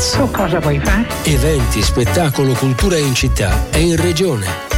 Tu cosa vuoi fare? Eventi, spettacolo, cultura in città e in regione.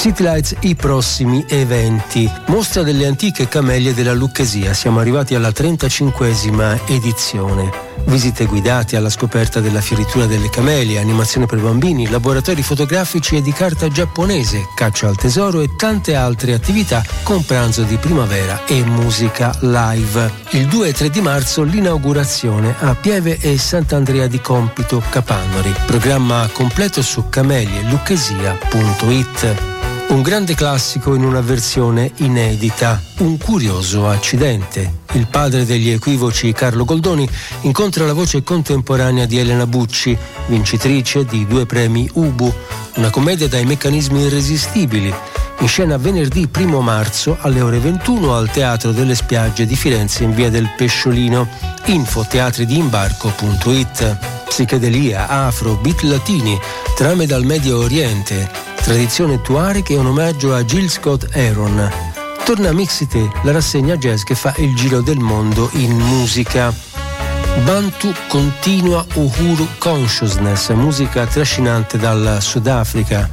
City Lights i prossimi eventi. Mostra delle antiche camellie della Lucchesia. Siamo arrivati alla 35esima edizione. Visite guidate alla scoperta della fioritura delle camelie, animazione per bambini, laboratori fotografici e di carta giapponese, caccia al tesoro e tante altre attività con pranzo di primavera e musica live. Il 2 e 3 di marzo l'inaugurazione a Pieve e Sant'Andrea di Compito Capanori. Programma completo su camelielucchesia.it. Un grande classico in una versione inedita, un curioso accidente. Il padre degli equivoci Carlo Goldoni incontra la voce contemporanea di Elena Bucci, vincitrice di due premi Ubu, una commedia dai meccanismi irresistibili, in scena venerdì 1 marzo alle ore 21 al Teatro delle Spiagge di Firenze in via del Pesciolino. Info teatridiimbarco.it Psichedelia, afro, beat latini, trame dal Medio Oriente, tradizione tuareg e un omaggio a Jill Scott Aaron. Torna a Mixite, la rassegna jazz che fa il giro del mondo in musica. Bantu continua Uhuru Consciousness, musica trascinante dal Sudafrica.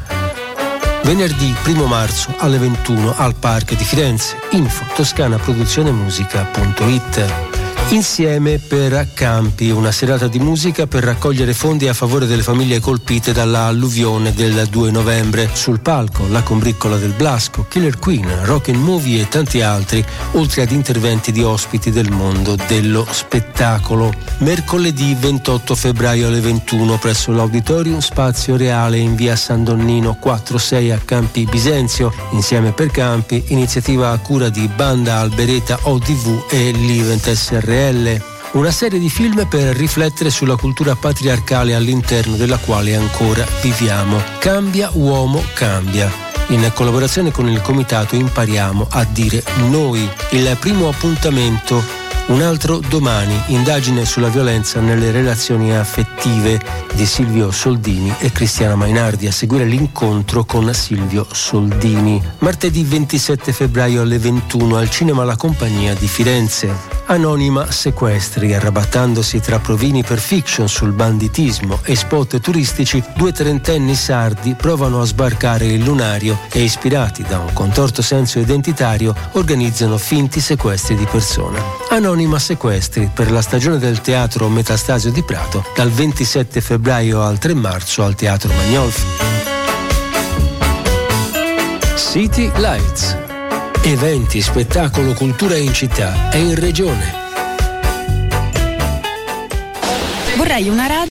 Venerdì 1 marzo alle 21 al Park di Firenze. Info toscanaproduzionemusica.it Insieme per Campi, una serata di musica per raccogliere fondi a favore delle famiglie colpite dalla alluvione del 2 novembre. Sul palco La Combriccola del Blasco, Killer Queen, Rock and Movie e tanti altri, oltre ad interventi di ospiti del mondo dello spettacolo. Mercoledì 28 febbraio alle 21 presso l'Auditorium Spazio Reale in via San Donnino 46 a Campi Bisenzio. Insieme per Campi, iniziativa a cura di Banda Albereta ODV e Livent SRL GPL, una serie di film per riflettere sulla cultura patriarcale all'interno della quale ancora viviamo. Cambia uomo cambia. In collaborazione con il comitato impariamo a dire noi. Il primo appuntamento un altro domani, indagine sulla violenza nelle relazioni affettive di Silvio Soldini e Cristiana Mainardi a seguire l'incontro con Silvio Soldini. Martedì 27 febbraio alle 21 al Cinema La Compagnia di Firenze. Anonima sequestri, arrabattandosi tra provini per fiction sul banditismo e spot turistici, due trentenni sardi provano a sbarcare il lunario e ispirati da un contorto senso identitario organizzano finti sequestri di persona. Anonima sequestri per la stagione del teatro Metastasio di Prato dal 27 febbraio al 3 marzo al Teatro Magnolfi. City Lights Eventi, spettacolo, cultura in città e in regione. Vorrei una radio